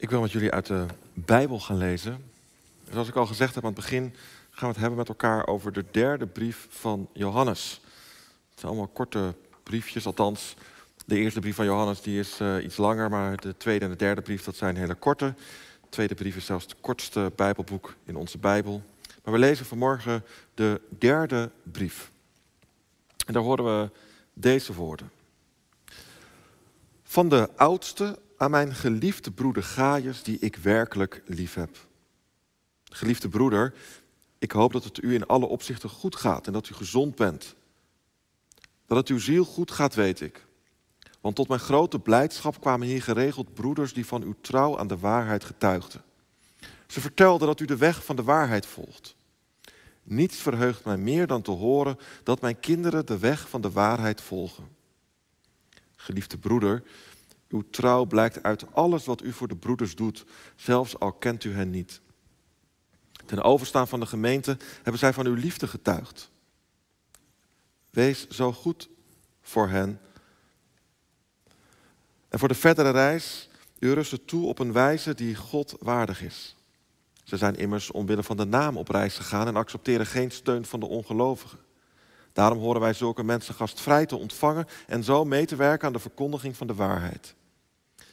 Ik wil met jullie uit de Bijbel gaan lezen. Zoals ik al gezegd heb aan het begin, gaan we het hebben met elkaar over de derde brief van Johannes. Het zijn allemaal korte briefjes, althans de eerste brief van Johannes die is uh, iets langer, maar de tweede en de derde brief dat zijn hele korte. De tweede brief is zelfs het kortste Bijbelboek in onze Bijbel. Maar we lezen vanmorgen de derde brief. En daar horen we deze woorden. Van de oudste aan mijn geliefde broeder Gaius, die ik werkelijk lief heb. Geliefde broeder, ik hoop dat het u in alle opzichten goed gaat en dat u gezond bent. Dat het uw ziel goed gaat, weet ik. Want tot mijn grote blijdschap kwamen hier geregeld broeders die van uw trouw aan de waarheid getuigden. Ze vertelden dat u de weg van de waarheid volgt. Niets verheugt mij meer dan te horen dat mijn kinderen de weg van de waarheid volgen. Geliefde broeder, uw trouw blijkt uit alles wat u voor de broeders doet, zelfs al kent u hen niet. Ten overstaan van de gemeente hebben zij van uw liefde getuigd. Wees zo goed voor hen. En voor de verdere reis, u rust toe op een wijze die God waardig is. Ze zijn immers omwille van de naam op reis gegaan en accepteren geen steun van de ongelovigen. Daarom horen wij zulke mensen gastvrij te ontvangen en zo mee te werken aan de verkondiging van de waarheid.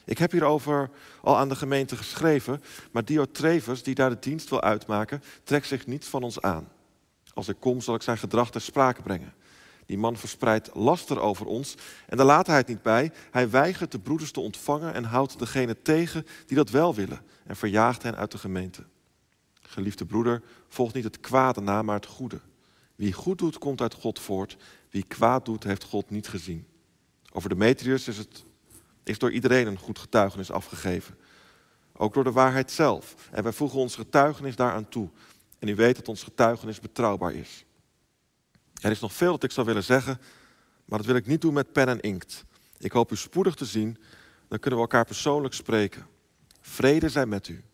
Ik heb hierover al aan de gemeente geschreven, maar Diotrefus, die daar de dienst wil uitmaken, trekt zich niets van ons aan. Als ik kom, zal ik zijn gedrag ter sprake brengen. Die man verspreidt laster over ons en daar laat hij het niet bij. Hij weigert de broeders te ontvangen en houdt degene tegen die dat wel willen en verjaagt hen uit de gemeente. Geliefde broeder, volg niet het kwade na, maar het goede. Wie goed doet, komt uit God voort. Wie kwaad doet, heeft God niet gezien. Over Demetrius is, het, is door iedereen een goed getuigenis afgegeven. Ook door de waarheid zelf. En wij voegen ons getuigenis daaraan toe. En u weet dat ons getuigenis betrouwbaar is. Er is nog veel dat ik zou willen zeggen, maar dat wil ik niet doen met pen en inkt. Ik hoop u spoedig te zien, dan kunnen we elkaar persoonlijk spreken. Vrede zij met u.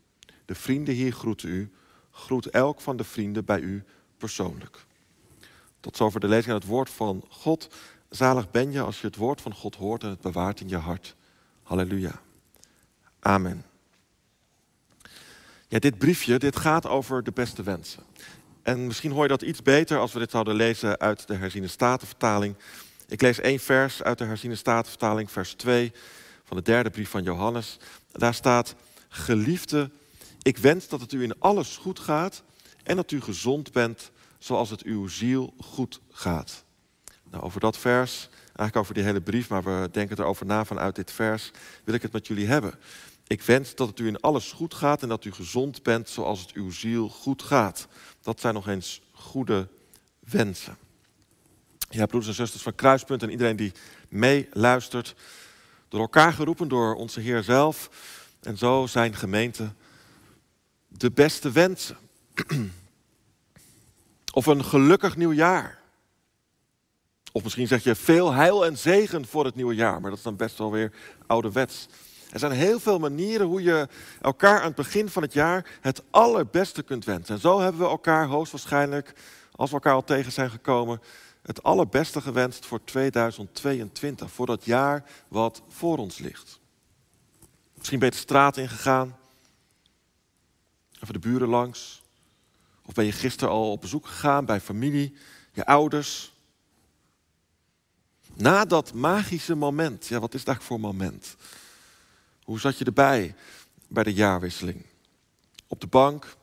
De vrienden hier groeten u. Groet elk van de vrienden bij u persoonlijk. Tot zover de lezing aan het woord van God. Zalig ben je als je het woord van God hoort en het bewaart in je hart. Halleluja. Amen. Ja, dit briefje, dit gaat over de beste wensen. En misschien hoor je dat iets beter als we dit zouden lezen uit de herziene statenvertaling. Ik lees één vers uit de herziene statenvertaling, vers 2 van de derde brief van Johannes. Daar staat, geliefde, ik wens dat het u in alles goed gaat en dat u gezond bent zoals het uw ziel goed gaat. Nou, over dat vers, eigenlijk over die hele brief, maar we denken erover na vanuit dit vers, wil ik het met jullie hebben. Ik wens dat het u in alles goed gaat en dat u gezond bent zoals het uw ziel goed gaat. Dat zijn nog eens goede wensen. Ja, broeders en zusters van Kruispunt en iedereen die meeluistert, door elkaar geroepen door onze Heer zelf en zo zijn gemeente de beste wensen. Of een gelukkig nieuwjaar. Of misschien zeg je veel heil en zegen voor het nieuwe jaar, maar dat is dan best wel weer ouderwets. Er zijn heel veel manieren hoe je elkaar aan het begin van het jaar het allerbeste kunt wensen. En zo hebben we elkaar hoogstwaarschijnlijk, als we elkaar al tegen zijn gekomen, het allerbeste gewenst voor 2022, voor dat jaar wat voor ons ligt. Misschien ben je de straat ingegaan, even de buren langs, of ben je gisteren al op bezoek gegaan bij familie, je ouders? Na dat magische moment, ja, wat is dat voor moment? Hoe zat je erbij bij de jaarwisseling? Op de bank,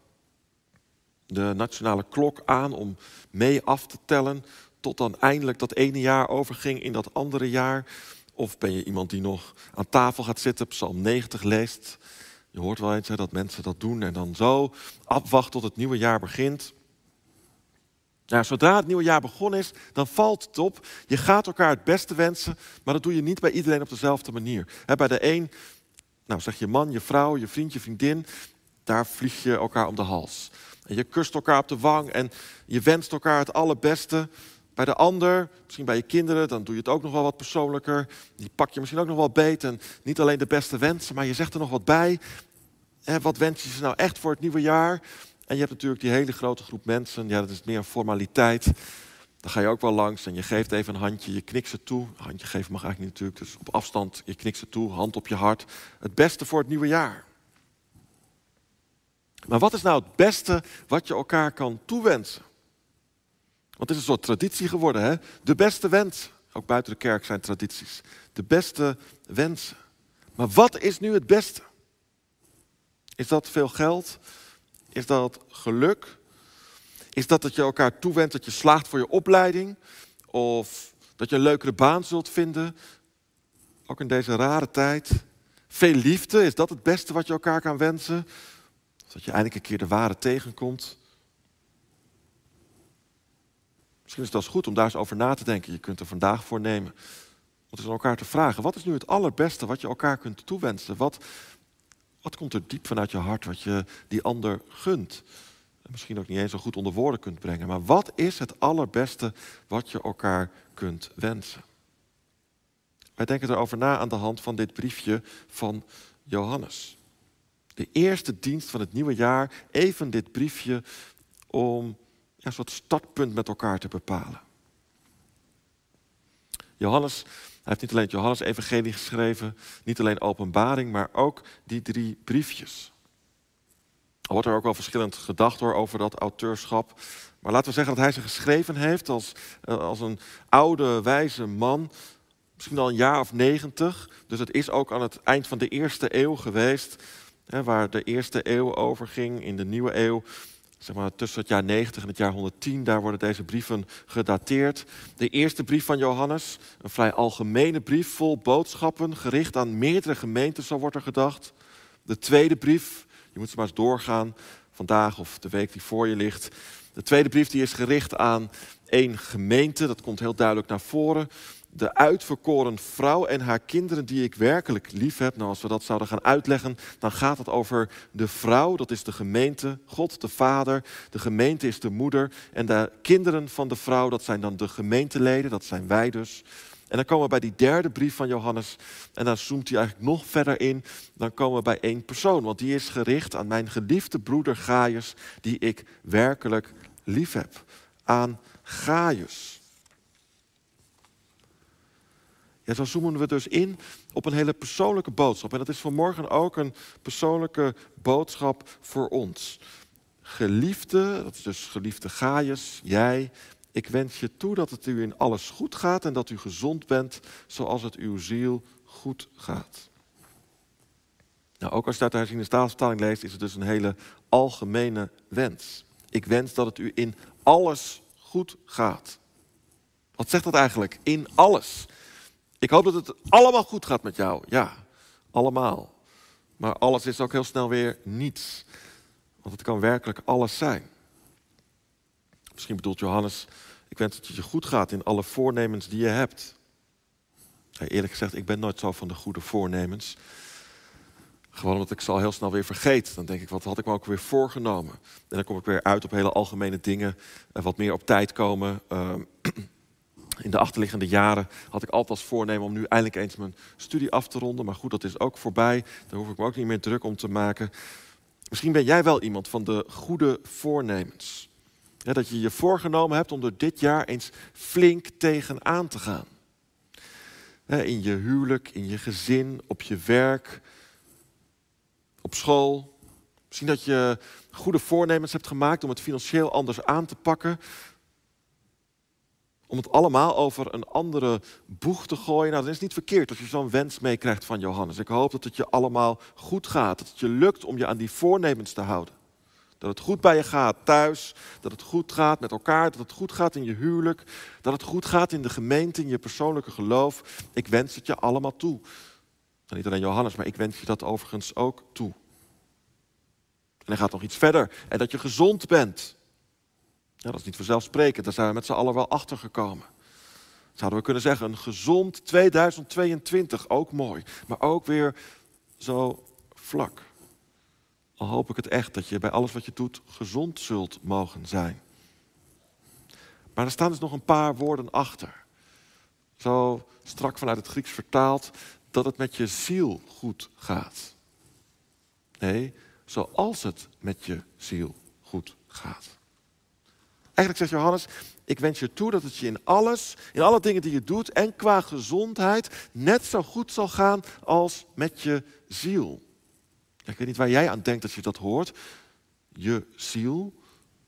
de nationale klok aan om mee af te tellen tot dan eindelijk dat ene jaar overging in dat andere jaar? Of ben je iemand die nog aan tafel gaat zitten, Psalm 90 leest, je hoort wel eens hè, dat mensen dat doen en dan zo afwachten tot het nieuwe jaar begint. Nou, zodra het nieuwe jaar begonnen is, dan valt het op. Je gaat elkaar het beste wensen, maar dat doe je niet bij iedereen op dezelfde manier. bij de een, nou zeg je man, je vrouw, je vriend, je vriendin, daar vlieg je elkaar om de hals. En je kust elkaar op de wang en je wenst elkaar het allerbeste. Bij de ander, misschien bij je kinderen, dan doe je het ook nog wel wat persoonlijker. Die pak je misschien ook nog wel beet. En niet alleen de beste wensen, maar je zegt er nog wat bij. wat wens je ze nou echt voor het nieuwe jaar? En je hebt natuurlijk die hele grote groep mensen. Ja, dat is meer een formaliteit. Dan ga je ook wel langs en je geeft even een handje, je knikt ze toe. Handje geven mag eigenlijk niet natuurlijk, dus op afstand, je knikt ze toe, hand op je hart. Het beste voor het nieuwe jaar. Maar wat is nou het beste wat je elkaar kan toewensen? Want het is een soort traditie geworden, hè? De beste wens. Ook buiten de kerk zijn tradities. De beste wensen. Maar wat is nu het beste? Is dat veel geld? Is dat geluk? Is dat dat je elkaar toewenst dat je slaagt voor je opleiding? Of dat je een leukere baan zult vinden? Ook in deze rare tijd. Veel liefde, is dat het beste wat je elkaar kan wensen? Dat je eindelijk een keer de ware tegenkomt. Misschien is het wel goed om daar eens over na te denken. Je kunt er vandaag voor nemen. Om eens aan elkaar te vragen. Wat is nu het allerbeste wat je elkaar kunt toewensen? Wat, wat komt er diep vanuit je hart wat je die ander gunt? misschien ook niet eens zo goed onder woorden kunt brengen. Maar wat is het allerbeste wat je elkaar kunt wensen? Wij denken erover na aan de hand van dit briefje van Johannes. De eerste dienst van het nieuwe jaar, even dit briefje om een soort startpunt met elkaar te bepalen. Johannes, hij heeft niet alleen het Johannes-evangelie geschreven, niet alleen openbaring, maar ook die drie briefjes. Er wordt er ook wel verschillend gedacht over dat auteurschap. Maar laten we zeggen dat hij ze geschreven heeft als, eh, als een oude, wijze man. Misschien al een jaar of negentig. Dus het is ook aan het eind van de eerste eeuw geweest. Hè, waar de eerste eeuw over ging in de nieuwe eeuw. Zeg maar tussen het jaar 90 en het jaar 110, daar worden deze brieven gedateerd. De eerste brief van Johannes, een vrij algemene brief vol boodschappen, gericht aan meerdere gemeenten, zo wordt er gedacht. De tweede brief, je moet ze maar eens doorgaan, vandaag of de week die voor je ligt. De tweede brief die is gericht aan één gemeente, dat komt heel duidelijk naar voren. De uitverkoren vrouw en haar kinderen die ik werkelijk lief heb. Nou, als we dat zouden gaan uitleggen, dan gaat het over de vrouw, dat is de gemeente, God de Vader. De gemeente is de moeder. En de kinderen van de vrouw, dat zijn dan de gemeenteleden, dat zijn wij dus. En dan komen we bij die derde brief van Johannes. En dan zoomt hij eigenlijk nog verder in. Dan komen we bij één persoon. Want die is gericht aan mijn geliefde broeder Gaius. Die ik werkelijk lief heb. Aan Gaius. Ja, zo zoomen we dus in op een hele persoonlijke boodschap. En dat is vanmorgen ook een persoonlijke boodschap voor ons. Geliefde, dat is dus geliefde Gaius, jij, ik wens je toe dat het u in alles goed gaat en dat u gezond bent zoals het uw ziel goed gaat. Nou, ook als je uit de staalvertaling leest, is het dus een hele algemene wens. Ik wens dat het u in alles goed gaat. Wat zegt dat eigenlijk? In alles. Ik hoop dat het allemaal goed gaat met jou. Ja, allemaal. Maar alles is ook heel snel weer niets. Want het kan werkelijk alles zijn. Misschien bedoelt Johannes, ik wens dat het je goed gaat in alle voornemens die je hebt. eerlijk gezegd, ik ben nooit zo van de goede voornemens. Gewoon omdat ik ze al heel snel weer vergeet. Dan denk ik, wat had ik me ook weer voorgenomen? En dan kom ik weer uit op hele algemene dingen. Wat meer op tijd komen. Ehm, in de achterliggende jaren had ik altijd als voornemen om nu eindelijk eens mijn studie af te ronden. Maar goed, dat is ook voorbij. Daar hoef ik me ook niet meer druk om te maken. Misschien ben jij wel iemand van de goede voornemens. dat je je voorgenomen hebt om er dit jaar eens flink tegenaan te gaan. in je huwelijk, in je gezin, op je werk, op school. Misschien dat je goede voornemens hebt gemaakt om het financieel anders aan te pakken om het allemaal over een andere boeg te gooien. Nou, dat is niet verkeerd als je zo'n wens meekrijgt van Johannes. Ik hoop dat het je allemaal goed gaat. Dat het je lukt om je aan die voornemens te houden. Dat het goed bij je gaat thuis. Dat het goed gaat met elkaar. Dat het goed gaat in je huwelijk. Dat het goed gaat in de gemeente, in je persoonlijke geloof. Ik wens het je allemaal toe. En niet alleen Johannes, maar ik wens je dat overigens ook toe. En hij gaat nog iets verder. En dat je gezond bent. Ja, dat is niet vanzelfsprekend, daar zijn we met z'n allen wel achter gekomen. Zouden we kunnen zeggen, een gezond 2022, ook mooi. Maar ook weer zo vlak. Al hoop ik het echt dat je bij alles wat je doet gezond zult mogen zijn. Maar er staan dus nog een paar woorden achter. Zo strak vanuit het Grieks vertaald, dat het met je ziel goed gaat. Nee, zoals het met je ziel goed gaat. Eigenlijk zegt Johannes, ik wens je toe dat het je in alles, in alle dingen die je doet en qua gezondheid net zo goed zal gaan als met je ziel. Ik weet niet waar jij aan denkt als je dat hoort. je ziel?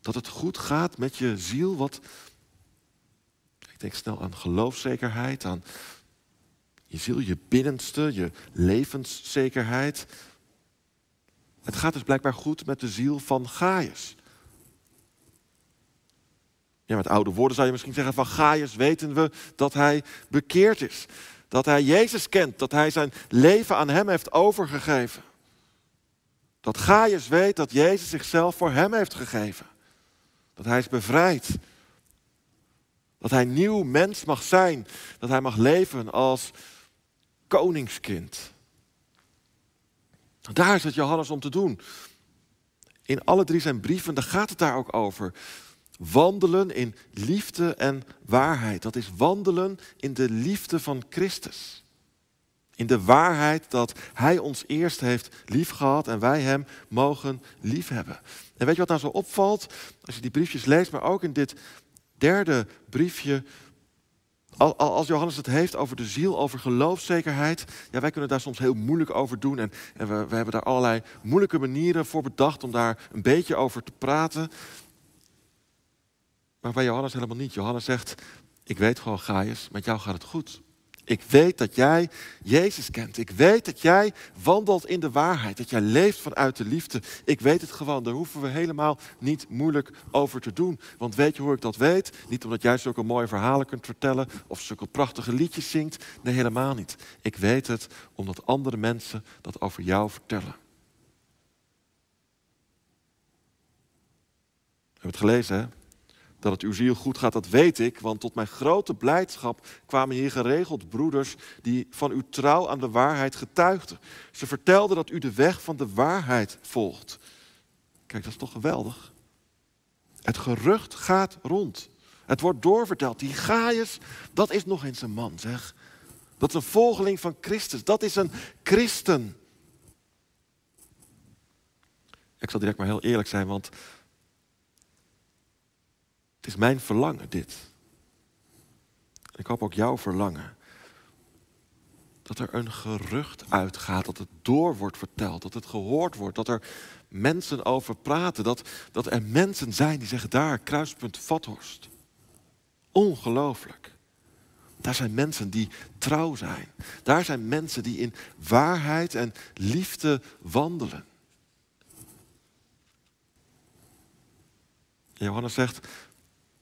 Dat het goed gaat met je ziel? Wat, ik denk snel aan geloofszekerheid, aan je ziel, je binnenste, je levenszekerheid. Het gaat dus blijkbaar goed met de ziel van Gaius. Ja, met oude woorden zou je misschien zeggen: van Gaius weten we dat hij bekeerd is. Dat hij Jezus kent, dat hij zijn leven aan hem heeft overgegeven. Dat Gaius weet dat Jezus zichzelf voor hem heeft gegeven. Dat hij is bevrijd. Dat hij nieuw mens mag zijn. Dat hij mag leven als koningskind. Daar is het Johannes om te doen. In alle drie zijn brieven, daar gaat het daar ook over. Wandelen in liefde en waarheid. Dat is wandelen in de liefde van Christus. In de waarheid dat Hij ons eerst heeft liefgehad en wij Hem mogen liefhebben. En weet je wat nou zo opvalt? Als je die briefjes leest, maar ook in dit derde briefje. Als Johannes het heeft over de ziel, over geloofszekerheid. Ja, wij kunnen daar soms heel moeilijk over doen. En, en we, we hebben daar allerlei moeilijke manieren voor bedacht om daar een beetje over te praten. Maar bij Johannes helemaal niet. Johannes zegt, ik weet gewoon Gaius, met jou gaat het goed. Ik weet dat jij Jezus kent. Ik weet dat jij wandelt in de waarheid. Dat jij leeft vanuit de liefde. Ik weet het gewoon. Daar hoeven we helemaal niet moeilijk over te doen. Want weet je hoe ik dat weet? Niet omdat jij zulke mooie verhalen kunt vertellen of zulke prachtige liedjes zingt. Nee, helemaal niet. Ik weet het omdat andere mensen dat over jou vertellen. We het gelezen, hè? Dat het uw ziel goed gaat, dat weet ik, want tot mijn grote blijdschap kwamen hier geregeld broeders die van uw trouw aan de waarheid getuigden. Ze vertelden dat u de weg van de waarheid volgt. Kijk, dat is toch geweldig? Het gerucht gaat rond. Het wordt doorverteld. Die Gaius, dat is nog eens een man, zeg. Dat is een volgeling van Christus. Dat is een christen. Ik zal direct maar heel eerlijk zijn, want het is mijn verlangen, dit. Ik hoop ook jouw verlangen. Dat er een gerucht uitgaat, dat het door wordt verteld, dat het gehoord wordt, dat er mensen over praten, dat, dat er mensen zijn die zeggen, daar, kruispunt Vathorst. Ongelooflijk. Daar zijn mensen die trouw zijn. Daar zijn mensen die in waarheid en liefde wandelen. Johannes zegt,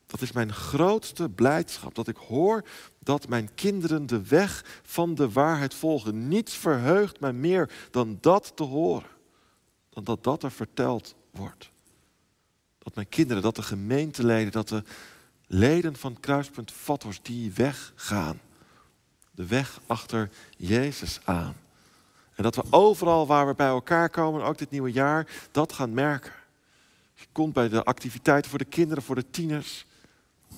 dat is mijn grootste blijdschap, dat ik hoor dat mijn kinderen de weg van de waarheid volgen. Niets verheugt mij meer dan dat te horen, dan dat dat er verteld wordt. Dat mijn kinderen, dat de gemeenteleden, dat de leden van Kruispunt Vathorst die weg gaan. De weg achter Jezus aan. En dat we overal waar we bij elkaar komen, ook dit nieuwe jaar, dat gaan merken. Je komt bij de activiteiten voor de kinderen, voor de tieners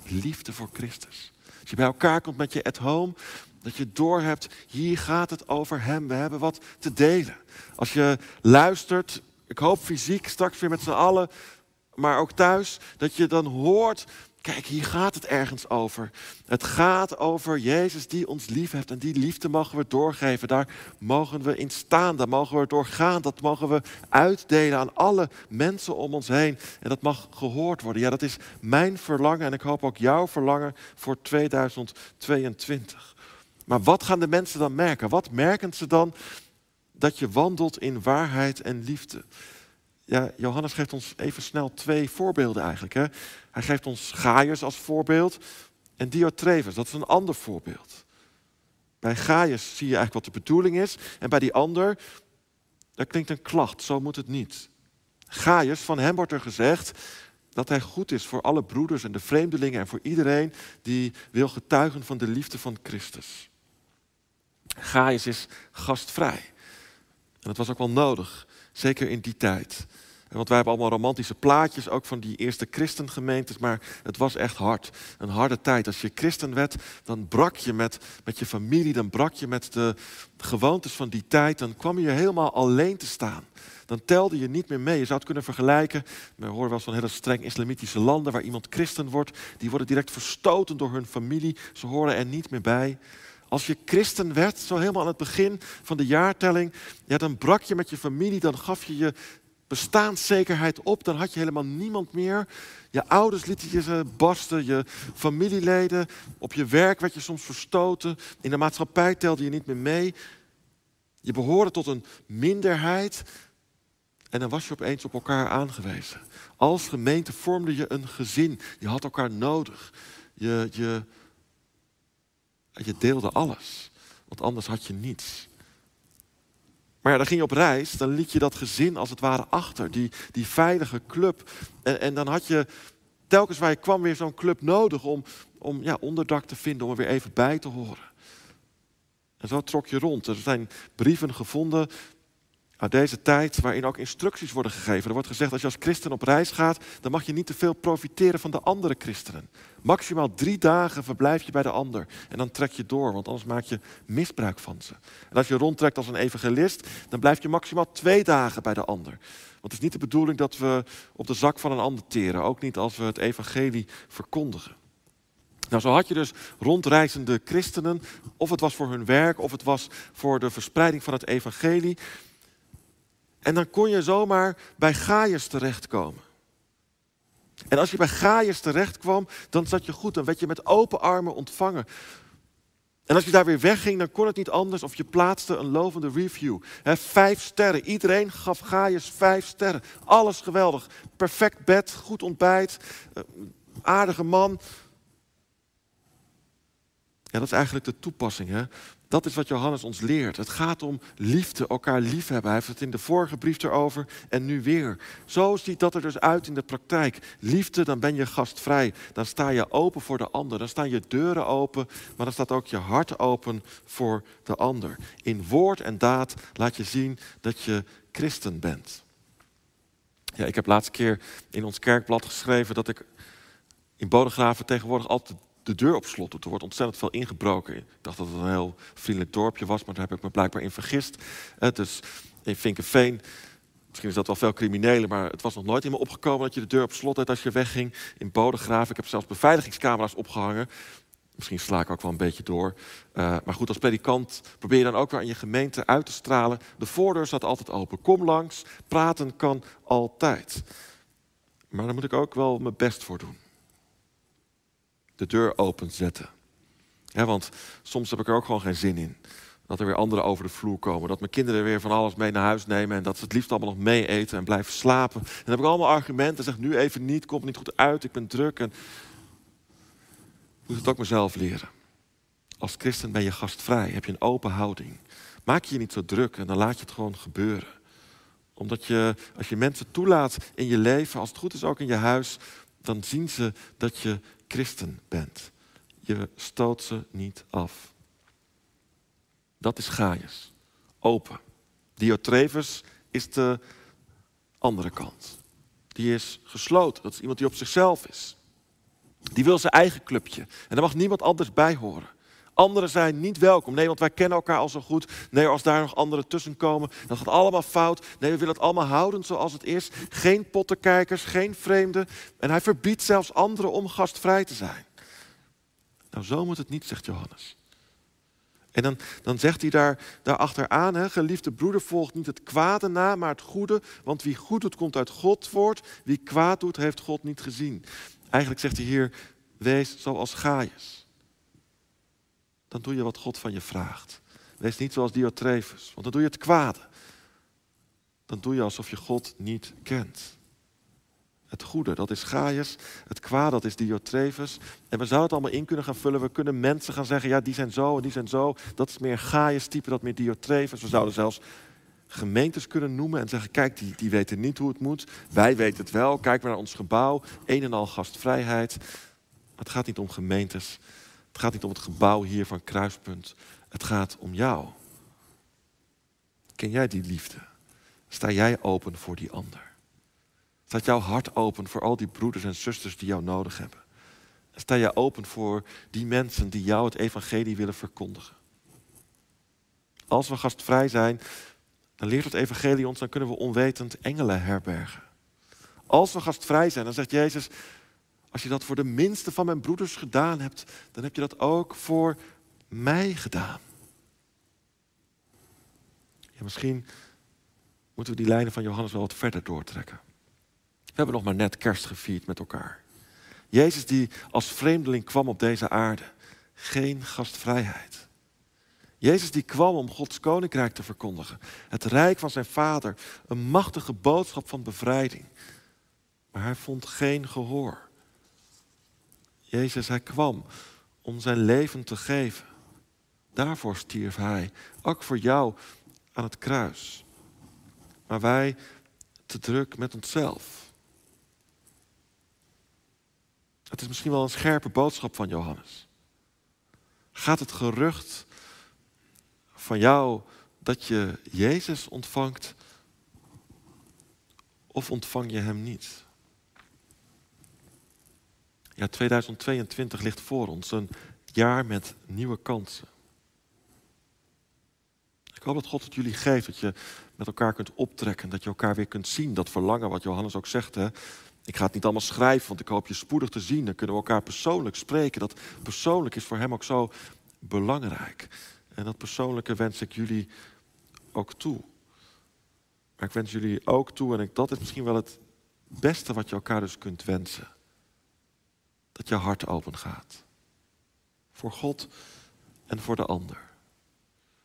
liefde voor Christus. Als je bij elkaar komt met je at home, dat je doorhebt, hier gaat het over Hem. We hebben wat te delen. Als je luistert, ik hoop fysiek, straks weer met z'n allen, maar ook thuis, dat je dan hoort Kijk, hier gaat het ergens over. Het gaat over Jezus die ons lief heeft en die liefde mogen we doorgeven. Daar mogen we in staan, daar mogen we doorgaan. Dat mogen we uitdelen aan alle mensen om ons heen. En dat mag gehoord worden. Ja, dat is mijn verlangen en ik hoop ook jouw verlangen voor 2022. Maar wat gaan de mensen dan merken? Wat merken ze dan dat je wandelt in waarheid en liefde? Ja, Johannes geeft ons even snel twee voorbeelden eigenlijk. Hè. Hij geeft ons Gaius als voorbeeld en Diotrephes, dat is een ander voorbeeld. Bij Gaius zie je eigenlijk wat de bedoeling is en bij die ander, daar klinkt een klacht, zo moet het niet. Gaius, van hem wordt er gezegd dat hij goed is voor alle broeders en de vreemdelingen en voor iedereen die wil getuigen van de liefde van Christus. Gaius is gastvrij. En dat was ook wel nodig, zeker in die tijd. Want wij hebben allemaal romantische plaatjes, ook van die eerste christengemeentes, maar het was echt hard. Een harde tijd. Als je christen werd, dan brak je met, met je familie, dan brak je met de gewoontes van die tijd, dan kwam je helemaal alleen te staan. Dan telde je niet meer mee. Je zou het kunnen vergelijken. We horen wel eens van hele streng islamitische landen waar iemand christen wordt. Die worden direct verstoten door hun familie. Ze horen er niet meer bij. Als je christen werd, zo helemaal aan het begin van de jaartelling, ja, dan brak je met je familie, dan gaf je je bestaanszekerheid op. Dan had je helemaal niemand meer. Je ouders lieten je ze barsten, je familieleden. Op je werk werd je soms verstoten. In de maatschappij telde je niet meer mee. Je behoorde tot een minderheid. En dan was je opeens op elkaar aangewezen. Als gemeente vormde je een gezin. Je had elkaar nodig. Je, je, je deelde alles. Want anders had je niets. Maar ja, dan ging je op reis, dan liet je dat gezin als het ware achter, die, die veilige club. En, en dan had je telkens waar je kwam weer zo'n club nodig om, om ja, onderdak te vinden, om er weer even bij te horen. En zo trok je rond. Er zijn brieven gevonden deze tijd waarin ook instructies worden gegeven. Er wordt gezegd, als je als christen op reis gaat, dan mag je niet te veel profiteren van de andere christenen. Maximaal drie dagen verblijf je bij de ander en dan trek je door, want anders maak je misbruik van ze. En als je rondtrekt als een evangelist, dan blijf je maximaal twee dagen bij de ander. Want het is niet de bedoeling dat we op de zak van een ander teren, ook niet als we het evangelie verkondigen. Nou, zo had je dus rondreizende christenen, of het was voor hun werk, of het was voor de verspreiding van het evangelie. En dan kon je zomaar bij Gaius terechtkomen. En als je bij Gaius terecht kwam, dan zat je goed. Dan werd je met open armen ontvangen. En als je daar weer wegging, dan kon het niet anders of je plaatste een lovende review. vijf sterren. Iedereen gaf Gaius vijf sterren. Alles geweldig. Perfect bed, goed ontbijt, eh, aardige man. Ja, dat is eigenlijk de toepassing. Hè? Dat is wat Johannes ons leert. Het gaat om liefde, elkaar liefhebben. Hij heeft het in de vorige brief erover en nu weer. Zo ziet dat er dus uit in de praktijk. Liefde, dan ben je gastvrij. Dan sta je open voor de ander. Dan staan je deuren open, maar dan staat ook je hart open voor de ander. In woord en daad laat je zien dat je christen bent. Ja, ik heb laatste keer in ons kerkblad geschreven dat ik in Bodegraven tegenwoordig altijd de deur op slot. Er wordt ontzettend veel ingebroken. Ik dacht dat het een heel vriendelijk dorpje was, maar daar heb ik me blijkbaar in vergist. Dus in Vinkenveen, misschien is dat wel veel criminelen, maar het was nog nooit in me opgekomen dat je de deur op slot had als je wegging. In Bodegraven, ik heb zelfs beveiligingscamera's opgehangen. Misschien sla ik ook wel een beetje door. Uh, maar goed, als predikant probeer je dan ook weer aan je gemeente uit te stralen. De voordeur staat altijd open. Kom langs, praten kan altijd. Maar daar moet ik ook wel mijn best voor doen de deur openzetten. Ja, want soms heb ik er ook gewoon geen zin in. Dat er weer anderen over de vloer komen. Dat mijn kinderen weer van alles mee naar huis nemen. En dat ze het liefst allemaal nog mee eten en blijven slapen. En dan heb ik allemaal argumenten. Zeg nu even niet, komt niet goed uit, ik ben druk. En ik moet het ook mezelf leren. Als christen ben je gastvrij, heb je een open houding. Maak je je niet zo druk en dan laat je het gewoon gebeuren. Omdat je, als je mensen toelaat in je leven, als het goed is ook in je huis, dan zien ze dat je christen bent. Je stoot ze niet af. Dat is Gaius. Open. Diotrefus is de andere kant. Die is gesloten. Dat is iemand die op zichzelf is. Die wil zijn eigen clubje. En daar mag niemand anders bij horen. Anderen zijn niet welkom. Nee, want wij kennen elkaar al zo goed. Nee, als daar nog anderen tussen komen, dan gaat allemaal fout. Nee, we willen het allemaal houden zoals het is. Geen pottenkijkers, geen vreemden. En hij verbiedt zelfs anderen om gastvrij te zijn. Nou, zo moet het niet, zegt Johannes. En dan, dan zegt hij daar, daar achteraan, hè, geliefde broeder, volgt niet het kwade na, maar het goede. Want wie goed doet, komt uit God voort. Wie kwaad doet, heeft God niet gezien. Eigenlijk zegt hij hier, wees zoals Gaius dan doe je wat God van je vraagt. Wees niet zoals Diotrefus, want dan doe je het kwade. Dan doe je alsof je God niet kent. Het goede, dat is Gaius. Het kwade, dat is Diotrefus. En we zouden het allemaal in kunnen gaan vullen. We kunnen mensen gaan zeggen, ja, die zijn zo en die zijn zo. Dat is meer Gaius-type, dat meer Diotrefus. We zouden zelfs gemeentes kunnen noemen en zeggen, kijk, die, die weten niet hoe het moet. Wij weten het wel. Kijk maar naar ons gebouw. Een en al gastvrijheid. het gaat niet om gemeentes. Het gaat niet om het gebouw hier van Kruispunt. Het gaat om jou. Ken jij die liefde? Sta jij open voor die ander? Staat jouw hart open voor al die broeders en zusters die jou nodig hebben? Sta jij open voor die mensen die jou het evangelie willen verkondigen? Als we gastvrij zijn, dan leert het evangelie ons, dan kunnen we onwetend engelen herbergen. Als we gastvrij zijn, dan zegt Jezus, als je dat voor de minste van mijn broeders gedaan hebt, dan heb je dat ook voor mij gedaan. Ja, misschien moet moeten we die lijnen van Johannes wel wat verder doortrekken. We hebben nog maar net kerst gevierd met elkaar. Jezus die als vreemdeling kwam op deze aarde. Geen gastvrijheid. Jezus die kwam om Gods koninkrijk te verkondigen. Het rijk van zijn vader. Een machtige boodschap van bevrijding. Maar hij vond geen gehoor. Jezus, hij kwam om zijn leven te geven. Daarvoor stierf hij. Ook voor jou aan het kruis. Maar wij te druk met onszelf. Het is misschien wel een scherpe boodschap van Johannes. Gaat het gerucht van jou dat je Jezus ontvangt of ontvang je Hem niet? Ja, 2022 ligt voor ons, een jaar met nieuwe kansen. Ik hoop dat God het jullie geeft, dat je met elkaar kunt optrekken, dat je elkaar weer kunt zien. Dat verlangen wat Johannes ook zegt. Hè? Ik ga het niet allemaal schrijven, want ik hoop je spoedig te zien. Dan kunnen we elkaar persoonlijk spreken. Dat persoonlijk is voor hem ook zo belangrijk. En dat persoonlijke wens ik jullie ook toe. Maar ik wens jullie ook toe, en ik, dat is misschien wel het beste wat je elkaar dus kunt wensen. Dat je hart open gaat. Voor God en voor de ander.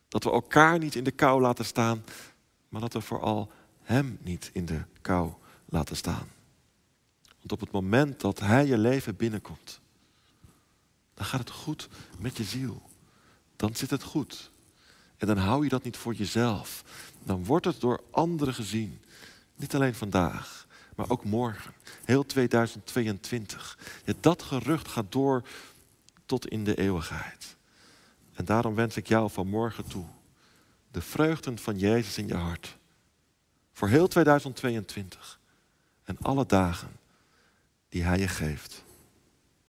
Dat we elkaar niet in de kou laten staan, maar dat we vooral Hem niet in de kou laten staan. Want op het moment dat Hij je leven binnenkomt, dan gaat het goed met je ziel. Dan zit het goed. En dan hou je dat niet voor jezelf. Dan wordt het door anderen gezien. Niet alleen vandaag, maar ook morgen. Heel 2022. Ja, dat gerucht gaat door tot in de eeuwigheid. En daarom wens ik jou vanmorgen toe de vreugden van Jezus in je hart. Voor heel 2022 en alle dagen die Hij je geeft.